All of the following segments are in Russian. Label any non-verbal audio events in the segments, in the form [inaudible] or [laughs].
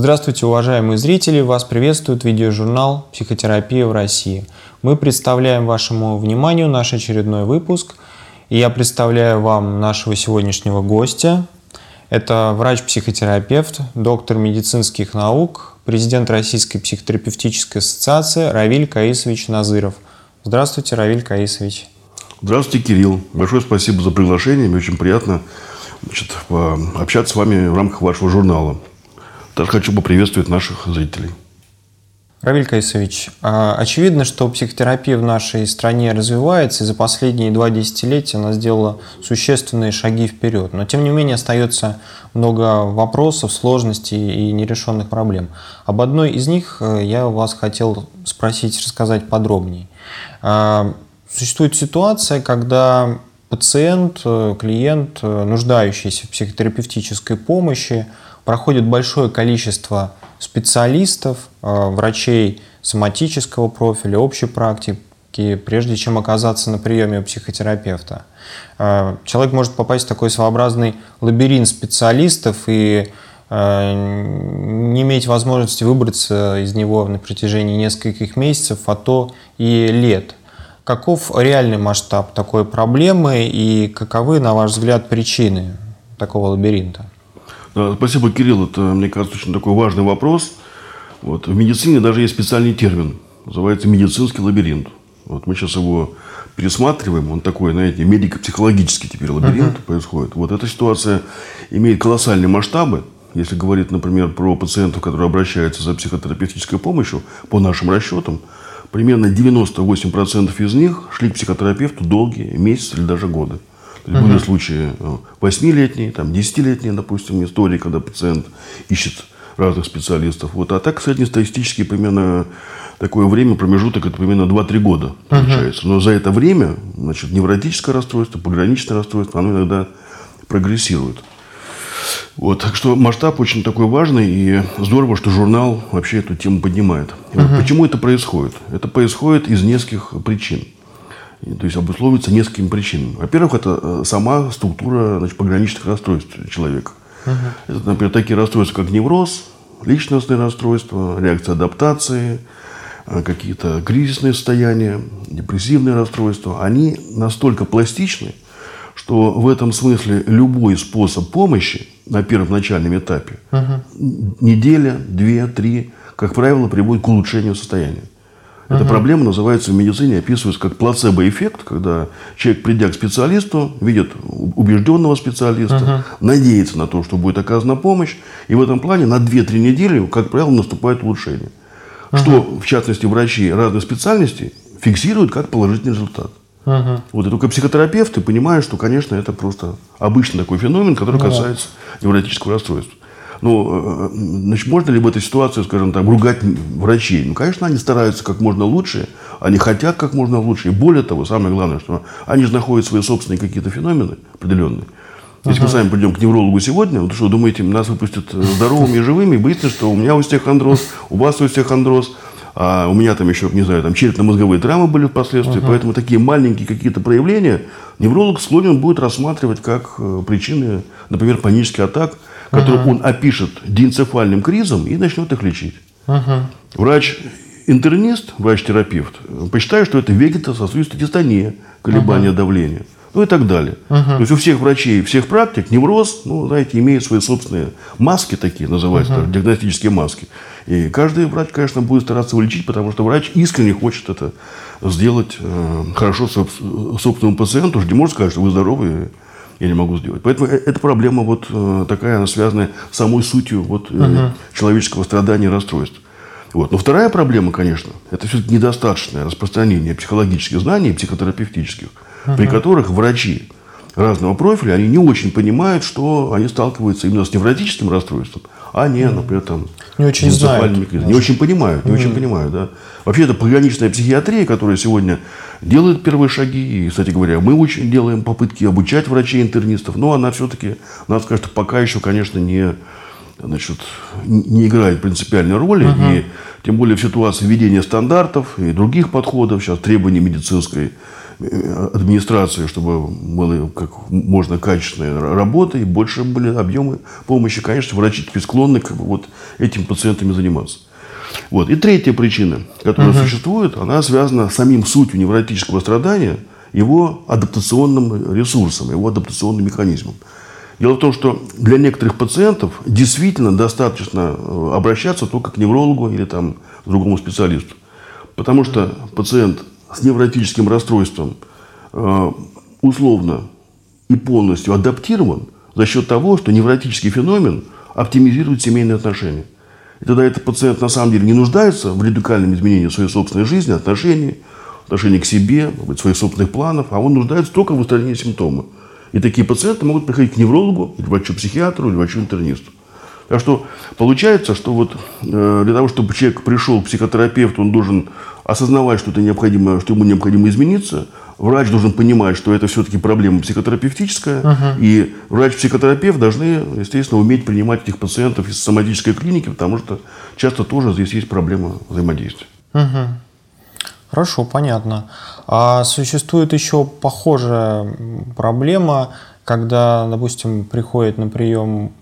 Здравствуйте, уважаемые зрители! Вас приветствует видеожурнал «Психотерапия в России». Мы представляем вашему вниманию наш очередной выпуск. И я представляю вам нашего сегодняшнего гостя. Это врач-психотерапевт, доктор медицинских наук, президент Российской психотерапевтической ассоциации Равиль Каисович Назыров. Здравствуйте, Равиль Каисович. Здравствуйте, Кирилл. Большое спасибо за приглашение. Мне очень приятно значит, общаться с вами в рамках вашего журнала. Также хочу поприветствовать наших зрителей. Равиль Кайсович, а, очевидно, что психотерапия в нашей стране развивается, и за последние два десятилетия она сделала существенные шаги вперед. Но, тем не менее, остается много вопросов, сложностей и нерешенных проблем. Об одной из них э, я вас хотел спросить, рассказать подробнее. А, существует ситуация, когда пациент, э, клиент, э, нуждающийся в психотерапевтической помощи, проходит большое количество специалистов, э, врачей соматического профиля, общей практики, прежде чем оказаться на приеме у психотерапевта. Э, человек может попасть в такой своеобразный лабиринт специалистов и э, не иметь возможности выбраться из него на протяжении нескольких месяцев, а то и лет. Каков реальный масштаб такой проблемы и каковы, на ваш взгляд, причины такого лабиринта? Спасибо, Кирилл. Это, мне кажется, очень такой важный вопрос. Вот. В медицине даже есть специальный термин. Называется медицинский лабиринт. Вот мы сейчас его пересматриваем. Он такой, знаете, медико-психологический теперь лабиринт uh-huh. происходит. Вот эта ситуация имеет колоссальные масштабы. Если говорить, например, про пациентов, которые обращаются за психотерапевтической помощью, по нашим расчетам, примерно 98% из них шли к психотерапевту долгие месяцы или даже годы. Угу. Были случаи 8-летние, там, 10-летние, допустим, истории, когда пациент ищет разных специалистов. Вот. А так среднестатистически примерно такое время, промежуток, это примерно 2-3 года получается. Угу. Но за это время значит, невротическое расстройство, пограничное расстройство, оно иногда прогрессирует. Вот, так что масштаб очень такой важный, и здорово, что журнал вообще эту тему поднимает. Угу. Вот почему это происходит? Это происходит из нескольких причин. То есть обусловливается несколькими причинами. Во-первых, это э, сама структура значит, пограничных расстройств человека. Uh-huh. Это, например, такие расстройства, как невроз, личностные расстройства, реакция адаптации, э, какие-то кризисные состояния, депрессивные расстройства. Они настолько пластичны, что в этом смысле любой способ помощи на первом начальном этапе, uh-huh. неделя, две, три, как правило, приводит к улучшению состояния. Эта угу. проблема называется в медицине, описывается как плацебо-эффект, когда человек, придя к специалисту, видит убежденного специалиста, угу. надеется на то, что будет оказана помощь, и в этом плане на 2-3 недели, как правило, наступает улучшение. Угу. Что, в частности, врачи разных специальностей фиксируют как положительный результат. Угу. Вот, и только психотерапевты понимают, что, конечно, это просто обычный такой феномен, который касается невротического расстройства. Ну, э, значит, можно ли в этой ситуации, скажем так, ругать врачей? Ну, конечно, они стараются как можно лучше, они хотят как можно лучше. И более того, самое главное, что они же находят свои собственные какие-то феномены определенные. Если uh-huh. мы сами придем к неврологу сегодня, вот что, думаете, нас выпустят э, здоровыми и живыми, и выяснится, что у меня остеохондроз, у вас остеохондроз, а у меня там еще, не знаю, там черепно-мозговые травмы были впоследствии. Uh-huh. Поэтому такие маленькие какие-то проявления невролог склонен будет рассматривать как э, причины, например, панических атак, который uh-huh. он опишет диэнцефальным кризом и начнет их лечить. Uh-huh. Врач-интернист, врач-терапевт посчитает, что это вегетососудистая дистония, колебания uh-huh. давления. Ну и так далее. Uh-huh. То есть у всех врачей, всех практик невроз, ну, знаете, имеет свои собственные маски такие, называются, uh-huh. диагностические маски. И каждый врач, конечно, будет стараться вылечить, потому что врач искренне хочет это сделать э, хорошо собственному пациенту. Уже не может сказать, что вы здоровы, я не могу сделать. Поэтому э, эта проблема вот э, такая, она связана с самой сутью вот, угу. человеческого страдания и расстройств. Вот. Но вторая проблема, конечно, это все-таки недостаточное распространение психологических знаний, психотерапевтических, угу. при которых врачи разного профиля, они не очень понимают, что они сталкиваются именно с невротическим расстройством, а не, например, там, не очень знают. Не очень понимают, не mm очень понимают, да. Вообще, это пограничная психиатрия, которая сегодня делает первые шаги. И, кстати говоря, мы очень делаем попытки обучать врачей-интернистов, но она все-таки, надо сказать, что пока еще, конечно, не, значит, не играет принципиальной роли. uh И тем более в ситуации введения стандартов и других подходов, сейчас требований медицинской администрации, чтобы было как можно качественная работа и больше были объемы помощи. Конечно, врачи теперь склонны как бы, вот этим пациентами заниматься. Вот. И третья причина, которая угу. существует, она связана с самим сутью невротического страдания, его адаптационным ресурсом, его адаптационным механизмом. Дело в том, что для некоторых пациентов действительно достаточно э, обращаться только к неврологу или там, к другому специалисту. Потому что пациент с невротическим расстройством э, условно и полностью адаптирован за счет того, что невротический феномен оптимизирует семейные отношения. И тогда этот пациент на самом деле не нуждается в радикальном изменении своей собственной жизни, отношений, отношений к себе, своих собственных планов, а он нуждается только в устранении симптомов. И такие пациенты могут приходить к неврологу, или врачу-психиатру, или врачу-интернисту. Так что получается, что вот э, для того, чтобы человек пришел к психотерапевту, он должен осознавать, что, это необходимо, что ему необходимо измениться. Врач должен понимать, что это все-таки проблема психотерапевтическая. Uh-huh. И врач-психотерапевт должны, естественно, уметь принимать этих пациентов из соматической клиники, потому что часто тоже здесь есть проблема взаимодействия. Uh-huh. Хорошо, понятно. А существует еще похожая проблема, когда, допустим, приходит на прием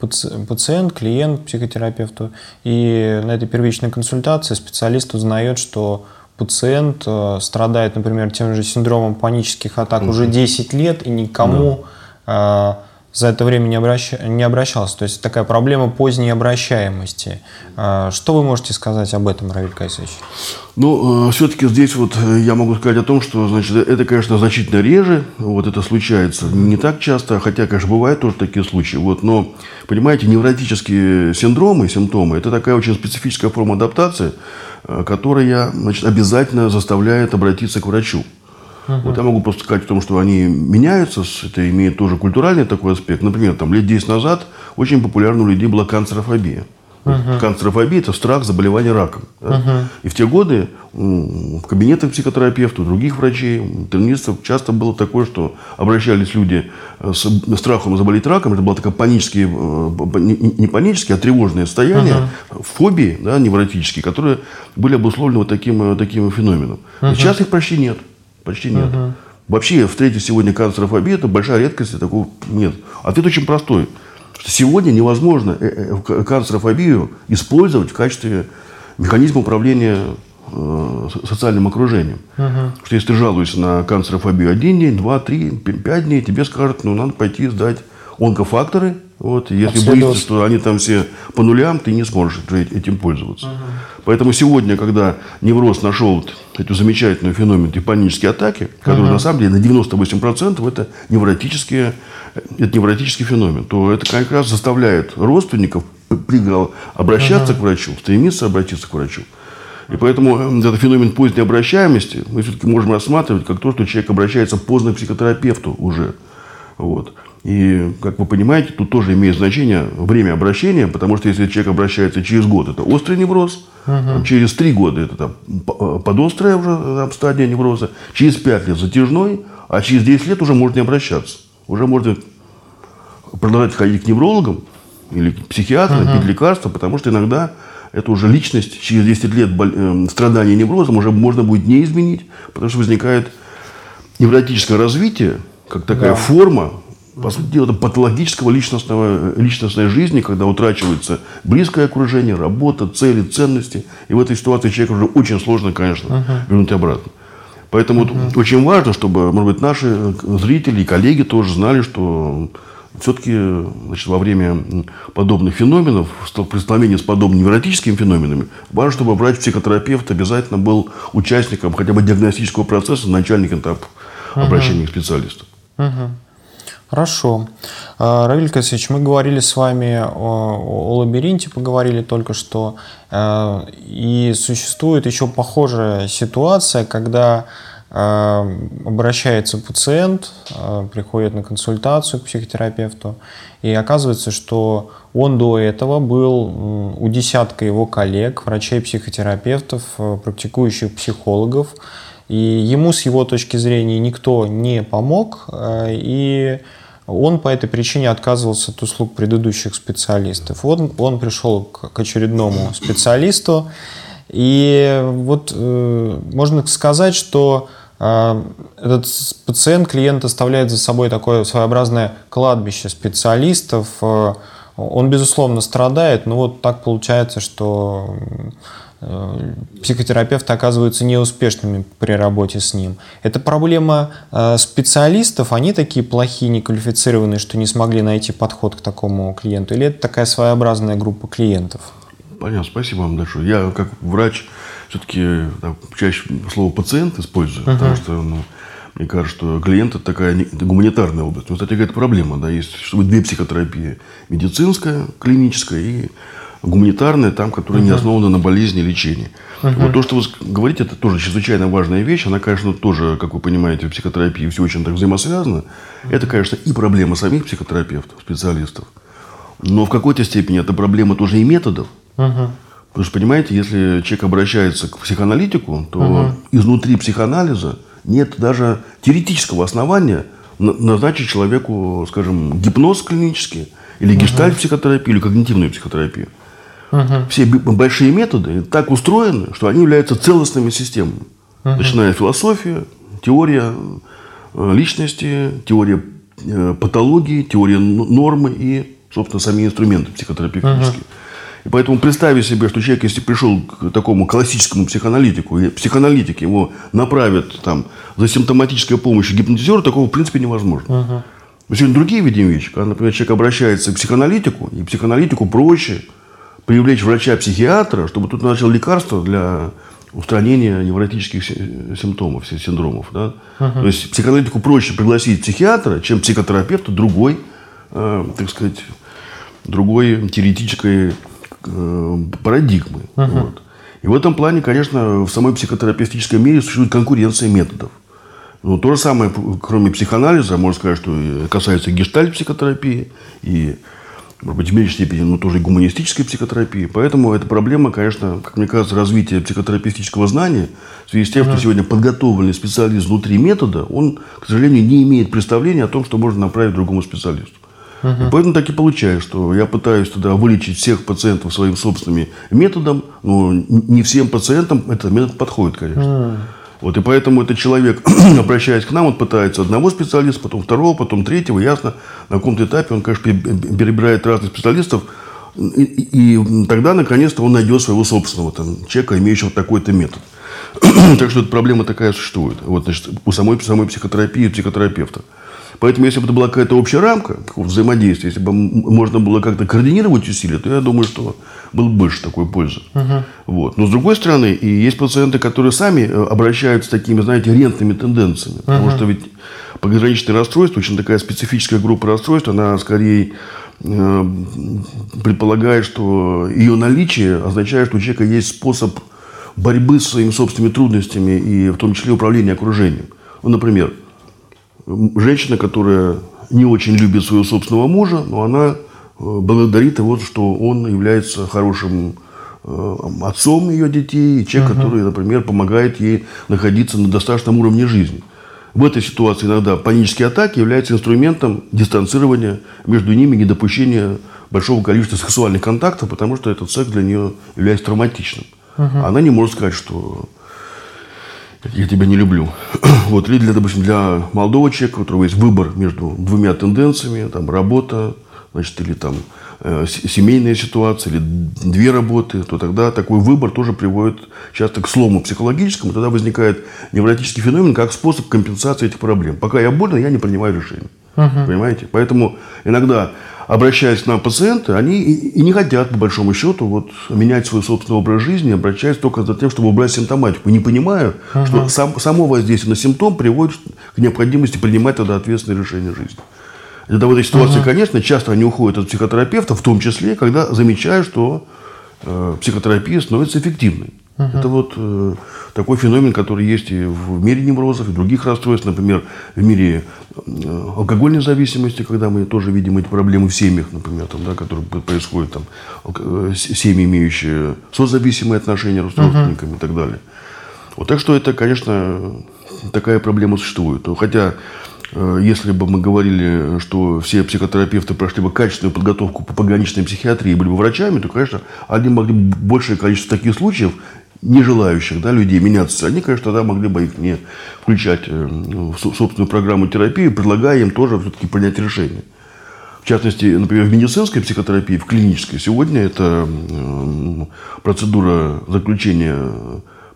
пациент, клиент к психотерапевту, и на этой первичной консультации специалист узнает, что пациент э, страдает, например, тем же синдромом панических атак уже 10 лет, и никому да за это время не, обращ... не обращался. То есть такая проблема поздней обращаемости. А, что вы можете сказать об этом, Равиль Кайсович? Ну, э, все-таки здесь вот э, я могу сказать о том, что, значит, это, конечно, значительно реже, вот это случается не так часто, хотя, конечно, бывают тоже такие случаи, вот, но, понимаете, невротические синдромы, симптомы, это такая очень специфическая форма адаптации, э, которая, значит, обязательно заставляет обратиться к врачу. Uh-huh. Вот я могу просто сказать о том, что они меняются, это имеет тоже культуральный такой аспект. Например, там, лет 10 назад очень популярна у людей была канцерофобия. Uh-huh. Канцерофобия – это страх заболевания раком. Да? Uh-huh. И в те годы в кабинетах психотерапевтов, других врачей, интернистов часто было такое, что обращались люди э, с страхом заболеть раком. Это было такое панические, э, не панические, а тревожное состояние, uh-huh. фобии да, невротические, которые были обусловлены вот таким, э, таким феноменом. Uh-huh. Сейчас их почти нет. Почти нет. Угу. Вообще встретить сегодня канцерофобию – это большая редкость, и такого нет. Ответ очень простой. Что сегодня невозможно э, э, канцерофобию использовать в качестве механизма управления э, социальным окружением. Угу. Что если ты жалуешься на канцерофобию один день, два, три, пять дней, тебе скажут, ну, надо пойти сдать онкофакторы. Вот, если боишься, что они там все по нулям, ты не сможешь этим пользоваться. Угу. Поэтому сегодня, когда невроз нашел эту замечательную феномен панические атаки, которые угу. на самом деле на 98% это невротические, это невротический феномен, то это как раз заставляет родственников обращаться угу. к врачу, стремиться обратиться к врачу. И поэтому э, этот феномен поздней обращаемости мы все-таки можем рассматривать как то, что человек обращается поздно к психотерапевту уже. Вот. И, как вы понимаете, тут тоже имеет значение время обращения, потому что если человек обращается через год, это острый невроз, угу. через три года это там, э, подострая уже там, стадия невроза, через пять лет затяжной, а через 10 лет уже можно не обращаться. Уже можно продолжать ходить к неврологам или к психиатрам, угу. пить лекарства, потому что иногда это уже личность, через 10 лет э, страдания неврозом уже можно будет не изменить, потому что возникает невротическое развитие, как такая да. форма по сути дела, это патологического личностного, личностной жизни, когда утрачивается близкое окружение, работа, цели, ценности. И в этой ситуации человеку уже очень сложно, конечно, uh-huh. вернуть обратно. Поэтому uh-huh. очень важно, чтобы, может быть, наши зрители и коллеги тоже знали, что все-таки значит, во время подобных феноменов, при столкновении с подобными невротическими феноменами, важно, чтобы врач-психотерапевт обязательно был участником хотя бы диагностического процесса, начальник этап обращения uh-huh. к специалисту. Uh-huh. Хорошо. А, Равиль Касович, мы говорили с вами о, о лабиринте, поговорили только что. А, и существует еще похожая ситуация, когда а, обращается пациент, приходит на консультацию к психотерапевту, и оказывается, что он до этого был у десятка его коллег, врачей-психотерапевтов, практикующих психологов, и ему с его точки зрения никто не помог, и он по этой причине отказывался от услуг предыдущих специалистов. Он, он пришел к очередному специалисту, и вот э, можно сказать, что а, этот пациент, клиент оставляет за собой такое своеобразное кладбище специалистов. А, он, безусловно, страдает, но вот так получается, что э, психотерапевты оказываются неуспешными при работе с ним. Это проблема э, специалистов, они такие плохие, неквалифицированные, что не смогли найти подход к такому клиенту, или это такая своеобразная группа клиентов? Понятно, спасибо вам большое. Я как врач все-таки чаще слово пациент использую, uh-huh. потому что ну, мне кажется, что клиент это такая это гуманитарная область. Ну, кстати, какая-то проблема, да, есть чтобы две психотерапии: медицинская, клиническая и гуманитарная, там, которая uh-huh. не основана на болезни, лечении. Uh-huh. Вот то, что вы говорите, это тоже чрезвычайно важная вещь. Она, конечно, тоже, как вы понимаете, в психотерапии все очень так взаимосвязано. Это, конечно, и проблема самих психотерапевтов, специалистов. Но в какой-то степени это проблема тоже и методов. Uh-huh. Потому что, понимаете, если человек обращается к психоаналитику, то угу. изнутри психоанализа нет даже теоретического основания назначить человеку, скажем, гипноз клинический, или угу. гештальт-психотерапию, или когнитивную психотерапию. Угу. Все большие методы так устроены, что они являются целостными системами. Угу. Начиная философия, теория э, личности, теория э, патологии, теория нормы и, собственно, сами инструменты психотерапевтические. Угу. И поэтому представить себе, что человек, если пришел к такому классическому психоаналитику, и психоаналитик его направят там, за симптоматической помощью гипнотизеру, такого в принципе невозможно. Uh-huh. Мы сегодня другие видим вещи. Когда, например, человек обращается к психоаналитику, и психоаналитику проще привлечь врача-психиатра, чтобы тут начал лекарство для устранения невротических симптомов, синдромов. Да? Uh-huh. То есть психоаналитику проще пригласить психиатра, чем психотерапевта другой, э, так сказать, другой теоретической Э, парадигмы. Uh-huh. Вот. И в этом плане, конечно, в самой психотерапевтическом мире существует конкуренция методов. Но то же самое, кроме психоанализа, можно сказать, что касается гештальт-психотерапии и, может быть, в меньшей степени, но тоже и гуманистической психотерапии. Поэтому эта проблема, конечно, как мне кажется, развитие психотерапевтического знания в связи с тем, uh-huh. что сегодня подготовленный специалист внутри метода, он, к сожалению, не имеет представления о том, что можно направить другому специалисту. Угу. И поэтому так и получается, что я пытаюсь тогда вылечить всех пациентов своим собственным методом, но не всем пациентам этот метод подходит, конечно. Угу. Вот, и поэтому этот человек, [clears throat] обращаясь к нам, он пытается одного специалиста, потом второго, потом третьего. Ясно, на каком-то этапе он, конечно, перебирает разных специалистов. И, и тогда, наконец-то, он найдет своего собственного там, человека, имеющего такой-то метод. [clears throat] так что эта проблема такая существует. Вот, значит, у самой, самой психотерапии и психотерапевта. Поэтому, если бы это была какая-то общая рамка взаимодействия, если бы можно было как-то координировать усилия, то я думаю, что было бы больше такой пользы. Угу. Вот. Но с другой стороны, и есть пациенты, которые сами э, обращаются с такими, знаете, рентными тенденциями. Угу. Потому что ведь пограничное расстройство, очень такая специфическая группа расстройств, она скорее э, предполагает, что ее наличие означает, что у человека есть способ борьбы с своими собственными трудностями и в том числе управления окружением. Ну, например, женщина, которая не очень любит своего собственного мужа, но она э, благодарит его, что он является хорошим э, отцом ее детей, и человек, uh-huh. который, например, помогает ей находиться на достаточном уровне жизни. В этой ситуации иногда панические атаки являются инструментом дистанцирования между ними, недопущения большого количества сексуальных контактов, потому что этот секс для нее является травматичным. Uh-huh. Она не может сказать, что я тебя не люблю. [clears throat] вот, или, для, допустим, для молодого человека, у которого есть выбор между двумя тенденциями, там, работа, значит, или там э, семейная ситуация, или две работы, то тогда такой выбор тоже приводит часто к слому психологическому, тогда возникает невротический феномен как способ компенсации этих проблем. Пока я болен, я не принимаю решения. Uh-huh. Понимаете? Поэтому иногда обращаясь к нам пациенты, они и не хотят, по большому счету, вот, менять свой собственный образ жизни, обращаясь только за тем, чтобы убрать симптоматику, не понимая, uh-huh. что сам, само воздействие на симптом приводит к необходимости принимать тогда ответственные решения жизни. Это в этой ситуации, uh-huh. конечно, часто они уходят от психотерапевта, в том числе, когда замечают, что э, психотерапия становится эффективной. Uh-huh. Это вот э, такой феномен, который есть и в мире неврозов, и других расстройств. Например, в мире э, алкогольной зависимости, когда мы тоже видим эти проблемы в семьях, например, там, да, которые происходят, там, э, семьи, имеющие созависимые отношения с родственниками uh-huh. и так далее. Вот так что это, конечно, такая проблема существует. Хотя э, если бы мы говорили, что все психотерапевты прошли бы качественную подготовку по пограничной психиатрии и были бы врачами, то, конечно, они могли бы большее количество таких случаев не желающих да, людей меняться, они, конечно, тогда могли бы их не включать э, в собственную программу терапии, предлагая им тоже все-таки принять решение. В частности, например, в медицинской психотерапии, в клинической, сегодня это процедура заключения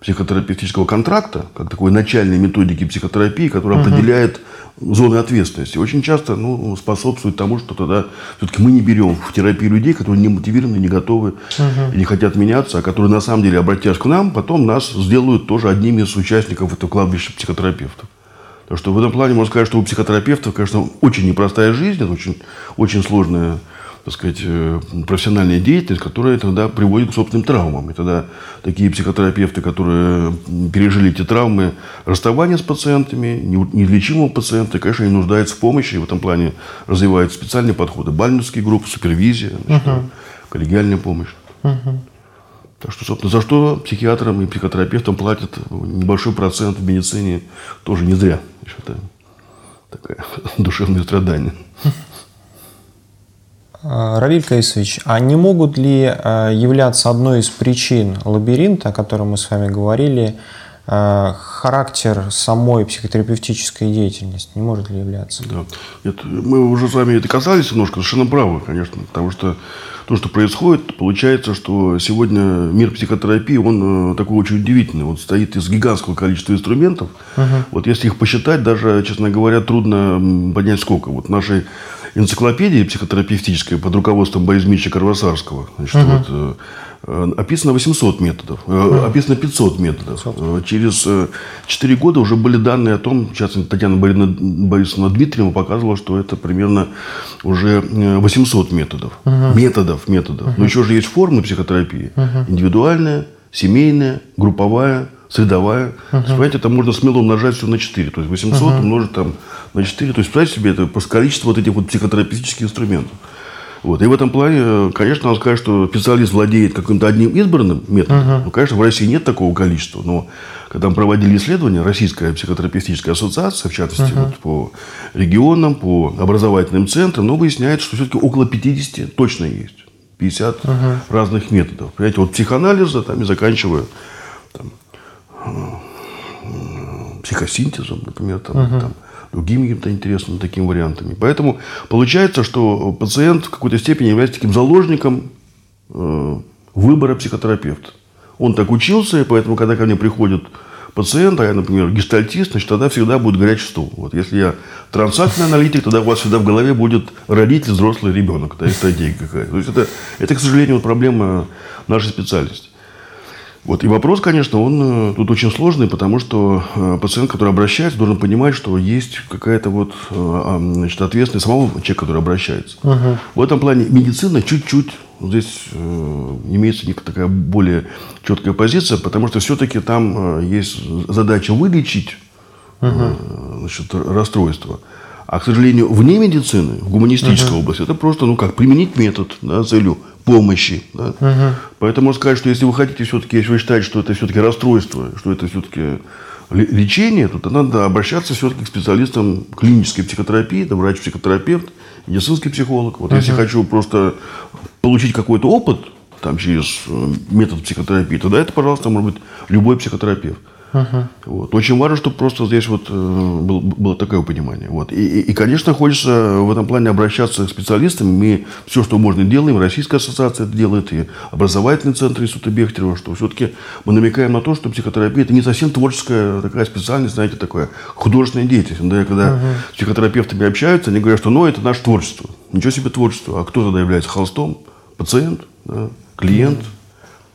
психотерапевтического контракта, как такой начальной методики психотерапии, которая угу. определяет зоны ответственности. Очень часто ну, способствует тому, что тогда все-таки мы не берем в терапию людей, которые не мотивированы, не готовы угу. и не хотят меняться, а которые на самом деле, обратясь к нам, потом нас сделают тоже одними из участников этого кладбища психотерапевтов. Так что в этом плане можно сказать, что у психотерапевтов, конечно, очень непростая жизнь, это очень, очень сложная так сказать, э, профессиональная деятельность, которая тогда приводит к собственным травмам. И тогда такие психотерапевты, которые пережили эти травмы расставания с пациентами, неизлечимого пациента, конечно, они нуждаются в помощи. И в этом плане развивают специальные подходы. Бальновские группы, супервизия, значит, угу. коллегиальная помощь. Угу. Так что, собственно, за что психиатрам и психотерапевтам платят небольшой процент в медицине тоже не зря. Это такое [laughs] душевное страдание. А, Равиль Каисович, а не могут ли а, являться одной из причин лабиринта, о котором мы с вами говорили, а, характер самой психотерапевтической деятельности? Не может ли являться? Да. Нет, мы уже с вами это касались немножко, совершенно правы, конечно, потому что то, что происходит, получается, что сегодня мир психотерапии, он э, такой очень удивительный. Он состоит из гигантского количества инструментов. Угу. Вот если их посчитать, даже, честно говоря, трудно понять сколько. Вот нашей энциклопедии психотерапевтической под руководством Бориса Дмитриевича Карвасарского. Значит, угу. вот, э, э, описано 800 методов, угу. описано 500 методов. 500. Через 4 года уже были данные о том, в частности, Татьяна Борисовна, Борисовна Дмитриева показывала, что это примерно уже 800 методов. Угу. Методов, методов. Угу. Но еще же есть формы психотерапии. Угу. Индивидуальная, семейная, групповая, средовая. Uh-huh. Понимаете, там можно смело умножать все на 4. То есть 800 uh-huh. умножить там на 4. То есть, представьте себе, это просто количество вот этих вот психотерапевтических инструментов. Вот. И в этом плане, конечно, надо сказать, что специалист владеет каким-то одним избранным методом. Uh-huh. Ну, конечно, в России нет такого количества, но когда мы проводили исследования, Российская психотерапевтическая ассоциация, в частности, uh-huh. вот, по регионам, по образовательным центрам, но выясняется, что все-таки около 50 точно есть. 50 uh-huh. разных методов. Понимаете, вот психоанализа там и заканчивая там, психосинтезом, например, там, uh-huh. там, другими какими-то интересными такими вариантами. Поэтому получается, что пациент в какой-то степени является таким заложником э, выбора психотерапевта. Он так учился, и поэтому, когда ко мне приходит пациент, а я, например, гестальтист, значит, тогда всегда будет горячий стул. Вот если я трансактный аналитик, тогда у вас всегда в голове будет родитель, взрослый ребенок. Да, стратегия какая-то. То есть это, это, к сожалению, проблема нашей специальности. Вот. И вопрос, конечно, он э, тут очень сложный, потому что э, пациент, который обращается, должен понимать, что есть какая-то вот э, значит, ответственность самого человека, который обращается. Угу. В этом плане медицина чуть-чуть здесь имеется некая такая более четкая позиция, потому что все-таки там есть задача вылечить угу. значит, расстройство. А, к сожалению, вне медицины, в гуманистической uh области, это просто, ну как, применить метод да, целью помощи. Да? uh Поэтому можно сказать, что если вы хотите все-таки, если вы считаете, что это все-таки расстройство, что это все-таки лечение, то надо обращаться все-таки к специалистам клинической психотерапии, это врач-психотерапевт, медицинский психолог. Вот uh если хочу просто получить какой-то опыт там, через э, метод психотерапии, тогда это, пожалуйста, может быть любой психотерапевт. Uh-huh. Вот. Очень важно, чтобы просто здесь вот э, было, было такое понимание. Вот. И, и, и, конечно, хочется в этом плане обращаться к специалистам. Мы все, что можно, делаем. Российская ассоциация это делает, и образовательный центр Института Бехтерева, что все-таки мы намекаем на то, что психотерапия – это не совсем творческая такая специальность, знаете, такая художественная деятельность. Да, когда uh-huh. с психотерапевтами общаются, они говорят, что ну, это наше творчество. Ничего себе творчество. А кто тогда является холстом? Пациент, да? клиент. Uh-huh.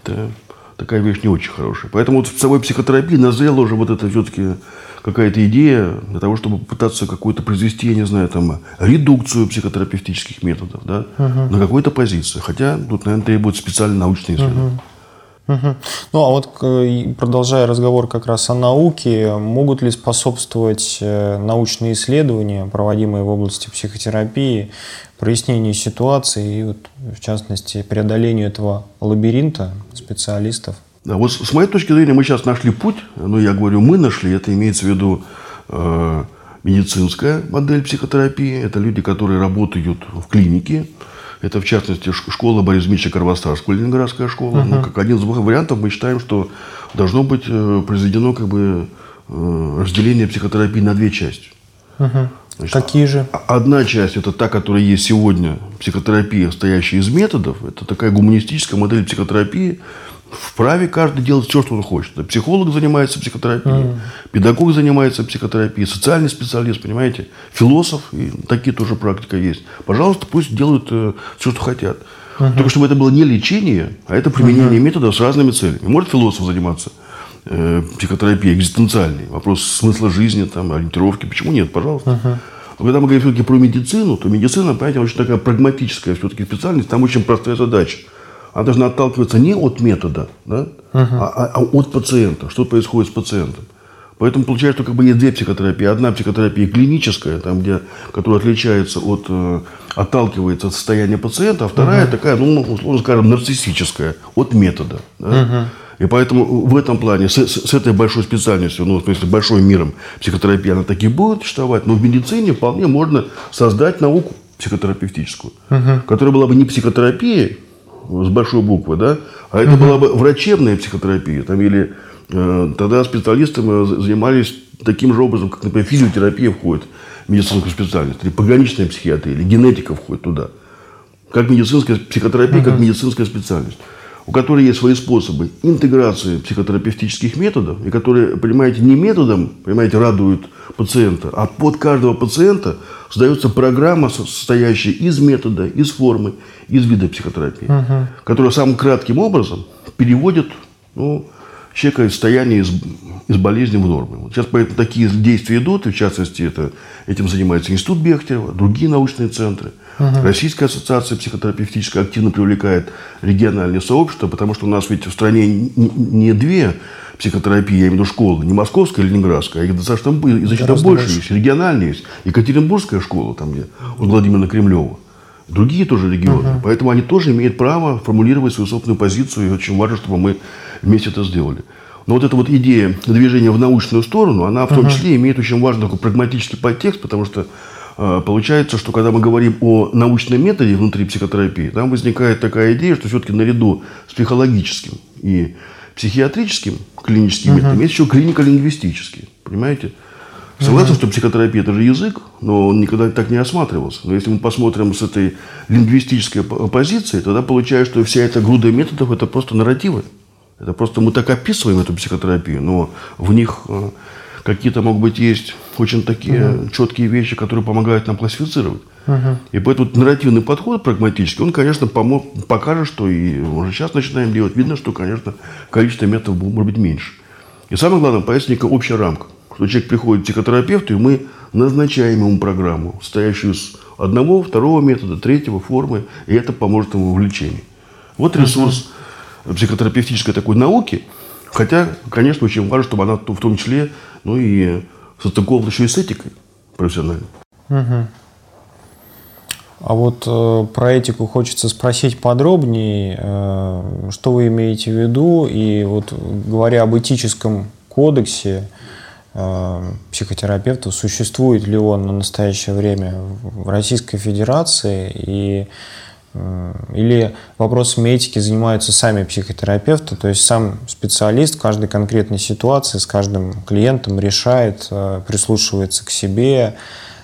Да такая вещь не очень хорошая. Поэтому вот в самой психотерапии назрела уже вот это все-таки какая-то идея для того, чтобы попытаться какую-то произвести, я не знаю, там, редукцию психотерапевтических методов, да, угу. на какой-то позиции. Хотя тут, наверное, требует специальные научные исследования. Угу. Ну, а вот продолжая разговор как раз о науке, могут ли способствовать э, научные исследования, проводимые в области психотерапии, прояснению ситуации и, вот, в частности, преодолению этого лабиринта специалистов? Да, вот с моей точки зрения мы сейчас нашли путь, ну, я говорю, мы нашли, это имеется в виду э, медицинская модель психотерапии, это люди, которые работают в клинике, Это, в частности, школа Бориса Дмитриевича Карвастарского, Ленинградская школа. Uh-huh. Ну, как один из вариантов мы считаем, что должно быть э, произведено как бы э, разделение психотерапии на две части. Uh-huh. Значит, Какие же? Одна часть – это та, которая есть сегодня, психотерапия, состоящая из методов. Это такая гуманистическая модель психотерапии, вправе каждый делать все, что он хочет. Психолог занимается психотерапией, mm. педагог занимается психотерапией, социальный специалист, понимаете, философ, и такие тоже практика есть. Пожалуйста, пусть делают э, все, что хотят. Uh-huh. Только чтобы это было не лечение, а это применение uh-huh. методов с разными целями. Может философ заниматься э, психотерапией экзистенциальной, вопрос смысла жизни, там, ориентировки, почему нет, пожалуйста. Uh-huh. Когда мы говорим все-таки про медицину, то медицина, понимаете, очень такая прагматическая все-таки специальность, там очень простая задача она должна отталкиваться не от метода, да, угу. а, а от пациента, что происходит с пациентом. Поэтому получается, что как бы есть две психотерапии. Одна психотерапия клиническая, там, где, которая отличается от, э, отталкивается от состояния пациента, а вторая угу. такая, ну, условно скажем, нарциссическая, от метода. Да? Угу. И поэтому в этом плане, с, с, с этой большой специальностью, ну, в смысле, большим миром психотерапии, она таки будет существовать, но в медицине вполне можно создать науку психотерапевтическую, угу. которая была бы не психотерапией, с большой буквы, да, а это угу. была бы врачебная психотерапия, там, или э, тогда специалистами занимались таким же образом, как, например, физиотерапия входит в медицинскую специальность, или пограничная психиатрия, или генетика входит туда. Как медицинская психотерапия, угу. как медицинская специальность у которой есть свои способы интеграции психотерапевтических методов, и которые, понимаете, не методом, понимаете, радуют пациента, а под каждого пациента создается программа, состоящая из метода, из формы, из вида психотерапии, угу. которая самым кратким образом переводит ну, человека из состояния из, из болезни в норму. Вот сейчас поэтому такие действия идут, и в частности это, этим занимается Институт Бехтерева, другие научные центры – Угу. Российская ассоциация психотерапевтическая активно привлекает региональные сообщества, потому что у нас ведь в стране не две психотерапии, я имею в виду школы, не московская, ленинградская, а их достаточно значительно больше, больше есть. Региональные есть. Екатеринбургская школа, там где у Владимира Кремлева. Другие тоже регионы. Угу. Поэтому они тоже имеют право формулировать свою собственную позицию. И очень важно, чтобы мы вместе это сделали. Но вот эта вот идея движения в научную сторону, она в том числе имеет очень важный такой прагматический подтекст, потому что а, получается, что когда мы говорим о научном методе внутри психотерапии, там возникает такая идея, что все-таки наряду с психологическим и психиатрическим клиническим uh-huh. методом есть еще клинико-лингвистический. Понимаете? Согласен, uh-huh. что психотерапия – это же язык, но он никогда так не осматривался. Но если мы посмотрим с этой лингвистической позиции, тогда получается, что вся эта груда методов – это просто нарративы. Это просто мы так описываем эту психотерапию, но в них э, какие-то, могут быть, есть очень такие угу. четкие вещи, которые помогают нам классифицировать. Угу. И поэтому нарративный подход прагматический, он, конечно, помог, покажет, что и уже сейчас начинаем делать. Видно, что, конечно, количество методов может быть меньше. И самое главное, появится некая общая рамка. Что человек приходит к психотерапевту, и мы назначаем ему программу, состоящую из одного, второго метода, третьего формы, и это поможет ему в лечении. Вот ресурс угу. психотерапевтической такой науки – Хотя, конечно, очень важно, чтобы она в том числе, ну и состыкована еще и с этикой профессиональной. Угу. А вот э, про этику хочется спросить подробнее, э, что вы имеете в виду, и вот говоря об этическом кодексе э, психотерапевтов, существует ли он на настоящее время в Российской Федерации, и Э, или вопросами этики занимаются сами психотерапевты, то есть сам специалист в каждой конкретной ситуации с каждым клиентом решает, э, прислушивается к себе,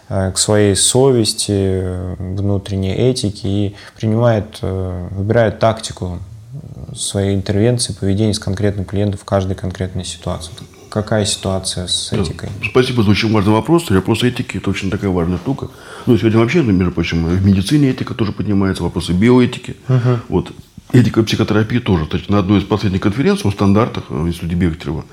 э, к своей совести, внутренней этике и принимает, выбирает тактику своей интервенции, поведения с конкретным клиентом в каждой конкретной ситуации. Какая ситуация с этикой? Да. Спасибо за очень важный вопрос. Вопрос этики – это очень такая важная штука. Ну, сегодня вообще, ну, между прочим, в медицине этика тоже поднимается, вопросы биоэтики. Угу. Вот. Этика психотерапии тоже. То есть, на одной из последних конференций о стандартах в Институте Бехтерева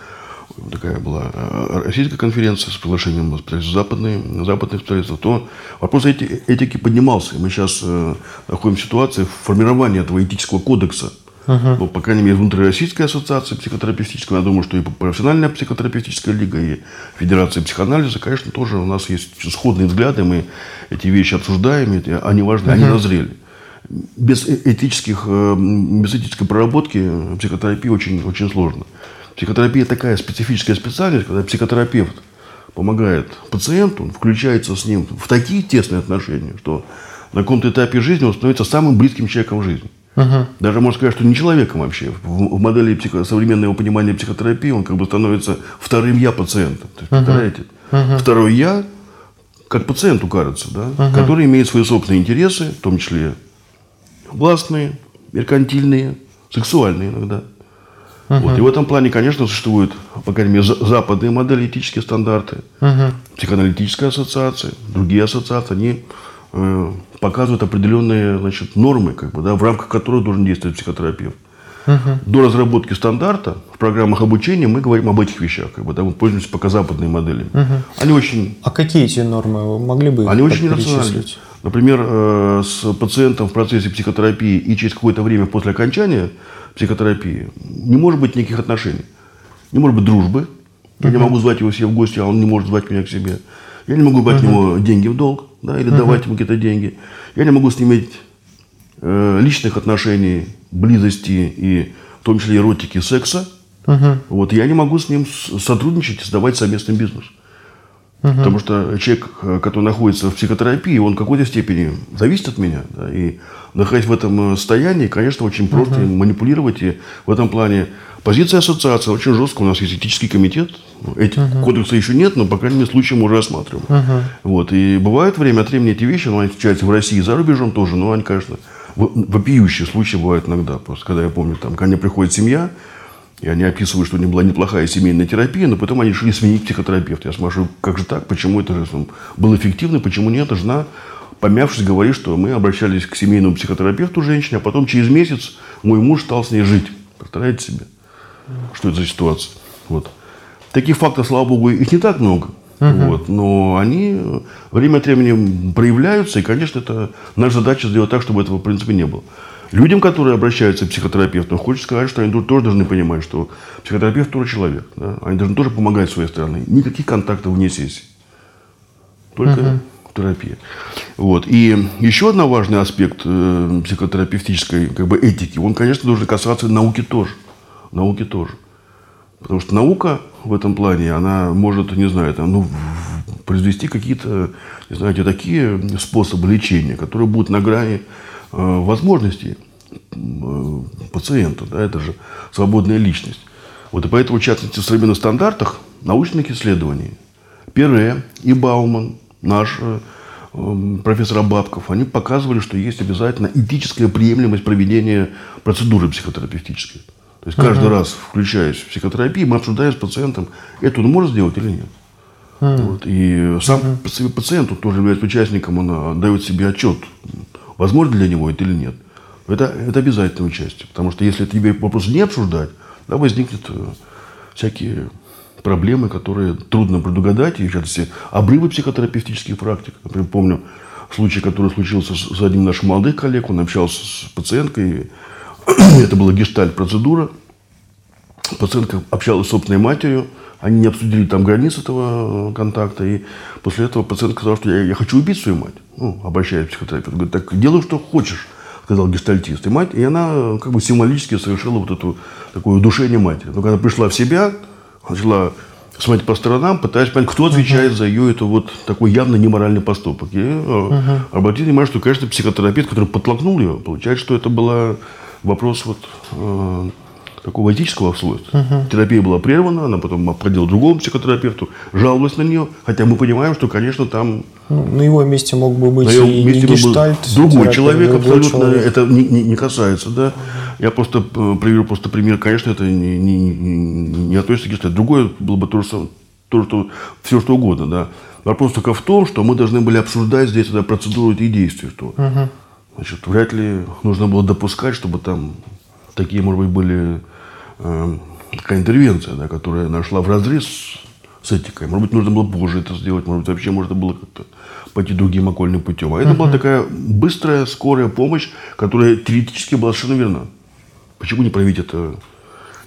такая была э, российская конференция с приглашением западных, западных специалистов, то вопрос эти, этики поднимался. Мы сейчас э, находимся в ситуации формирования этого этического кодекса Uh-huh. Ну, по крайней мере, внутрироссийская ассоциация психотерапевтическая, я думаю, что и профессиональная психотерапевтическая лига, и Федерация психоанализа, конечно, тоже у нас есть сходные взгляды, мы эти вещи обсуждаем, и они важны, uh-huh. они назрели. Без э, этических, э, без этической проработки психотерапии очень, очень сложно. Психотерапия такая специфическая специальность, когда психотерапевт помогает пациенту, включается с ним в такие тесные отношения, что на каком-то этапе жизни он становится самым близким человеком в жизни. Угу. Даже можно сказать, что не человеком вообще. В, модели психо, современного понимания психотерапии он как бы становится вторым я пациента. То есть, угу. Представляете? Угу. Второй я, как пациенту кажется, да, угу. который имеет свои собственные интересы, в том числе властные, меркантильные, сексуальные иногда. Uh-huh. Вот. И в этом плане, конечно, существуют, по крайней мере, западные модели, этические стандарты, uh-huh. психоаналитическая ассоциация, другие ассоциации, они э, показывают определенные значит, нормы, как бы, да, в рамках которых должен действовать психотерапевт. Uh-huh. До разработки стандарта в программах обучения мы говорим об этих вещах. Как бы, да, мы пользуемся пока западными моделями. Uh-huh. Они очень... А какие эти нормы? Вы могли бы Они очень рациональны. Например, э, с пациентом в процессе психотерапии и через какое-то время после окончания психотерапии не может быть никаких отношений. Не может быть дружбы. Я не могу звать его себе в гости, а он не может звать меня к себе. Я не могу брать uh-huh. него деньги в долг да, или uh-huh. давать ему какие-то деньги. Я не могу с ним иметь э, личных отношений, близости и в том числе эротики, секса. Uh-huh. Вот, я не могу с ним сотрудничать и создавать совместный бизнес. Угу. Потому что человек, э, который находится в психотерапии, он в какой-то степени зависит от меня. Да, и находясь в этом э, состоянии, конечно, очень просто угу. манипулировать. И в этом плане позиция ассоциации очень жесткая. У нас есть этический комитет. Этих угу. кодекса еще нет, но, по крайней мере, случаи мы уже рассматриваем. Угу. Вот. И бывают время от времени эти вещи, но они встречаются в России и за рубежом тоже, но они, конечно, вопиющие случаи бывают иногда. Просто когда я помню, там, ко мне приходит семья, и они описывают, что у них была неплохая семейная терапия, но потом они решили сменить психотерапевта. Я спрашиваю, как же так, почему это же было эффективно, почему нет? Жена, помявшись, говорит, что мы обращались к семейному психотерапевту женщине, а потом через месяц мой муж стал с ней жить. Представляете себе, что это за ситуация? Вот. Таких фактов, слава богу, их не так много. Uh-huh. Вот, но они время от времени проявляются, и, конечно, это наша задача сделать так, чтобы этого, в принципе, не было. Людям, которые обращаются к психотерапевту, хочется сказать, что они тоже должны понимать, что психотерапевт тоже человек. Да? Они должны тоже помогать своей стороны. Никаких контактов вне сессии. Только uh-huh. терапия. Вот. И еще один важный аспект э, психотерапевтической как бы, этики, он, конечно, должен касаться науки тоже. Науки тоже. Потому что наука в этом плане, она может, не знаю, там, ну, произвести какие-то, не знаете, такие способы лечения, которые будут на грани Э, возможностей э, пациента. Да, это же свободная личность. Вот и поэтому, в частности, в современных стандартах научных исследований Пере и Бауман, наш э, профессор Абабков, они показывали, что есть обязательно этическая приемлемость проведения процедуры психотерапевтической. То есть каждый uh-huh. раз, включаясь в психотерапию, мы обсуждаем с пациентом, это он может сделать или нет. Uh-huh. Вот. И сам uh-huh. пациент, тоже является участником, он дает себе отчет, возможно для него это или нет. Это, это обязательное участие. Потому что если тебе вопрос не обсуждать, да, возникнут э, всякие проблемы, которые трудно предугадать. И, в частности, обрывы психотерапевтических практик. Например, помню случай, который случился с одним нашим молодых коллег. Он общался с пациенткой. [clears throat] Это была гештальт-процедура. Пациентка общалась с собственной матерью. Они не обсудили там границ этого э, контакта. И после этого пациент сказал, что я, я хочу убить свою мать. Ну, обращаясь к психотерапевту. Говорит, так делай, что хочешь, сказал гестальтист. И мать, и она э, как бы символически совершила вот это такое удушение матери. Но когда пришла в себя, начала смотреть по сторонам, пытаясь понять, кто отвечает uh-huh. за ее это вот такой явно неморальный поступок. И uh-huh. обратили внимание, что, конечно, психотерапевт, который подтолкнул ее, получается, что это был вопрос вот такого этического свойства. Угу. Терапия была прервана, она потом обходила другому психотерапевту, жаловалась на нее, хотя мы понимаем, что, конечно, там... Ну, на его месте мог бы быть на его и месте гештальт, другой человек, абсолютно человек. это не, не, не касается, да. Я просто э, приведу просто пример, конечно, это не, не, не относится к гештальту. Другое было бы то, что, то, что все что угодно, да. Вопрос только в том, что мы должны были обсуждать здесь да, процедуру и действия, что угу. Значит, вряд ли нужно было допускать, чтобы там такие, может быть, были э, такая интервенция, да, которая нашла в разрез с этикой. Может быть, нужно было позже это сделать, может быть, вообще можно было как-то пойти другим окольным путем. А это uh-huh. была такая быстрая, скорая помощь, которая теоретически была совершенно верна. Почему не проявить это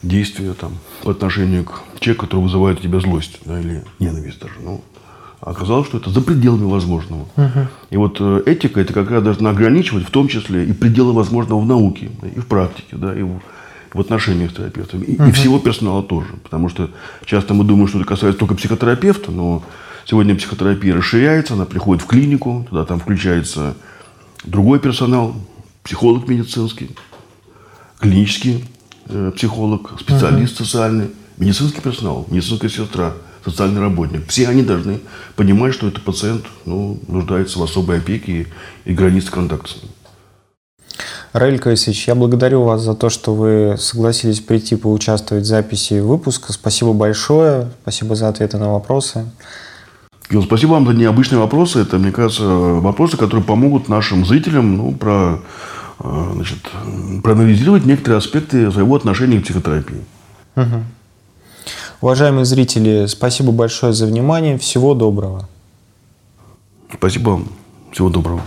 действие там, по отношению к человеку, который вызывает у тебя злость да, или ненависть даже. Ну, оказалось, что это за пределами возможного. Uh-huh. И вот э, этика это как раз должна ограничивать, в том числе и пределы возможного в науке, и в практике, да, и в, в отношениях с терапевтом. И, uh-huh. и всего персонала тоже. Потому что часто мы думаем, что это касается только психотерапевта, но сегодня психотерапия расширяется, она приходит в клинику, туда там включается другой персонал, психолог медицинский, клинический э, психолог, специалист угу. социальный, медицинский персонал, медицинская сестра, социальный работник. Все они должны понимать, что этот пациент ну, нуждается в особой опеке и, и границе контакта с ним. Раиль Каисович, я благодарю вас за то, что вы согласились прийти поучаствовать в записи выпуска. Спасибо большое. Спасибо за ответы на вопросы. Гил, спасибо вам за необычные вопросы. Это, мне кажется, вопросы, которые помогут нашим зрителям ну, про, э, значит, проанализировать некоторые аспекты своего отношения к психотерапии. Угу. Уважаемые зрители, спасибо большое за внимание. Всего доброго. Спасибо вам. Всего доброго.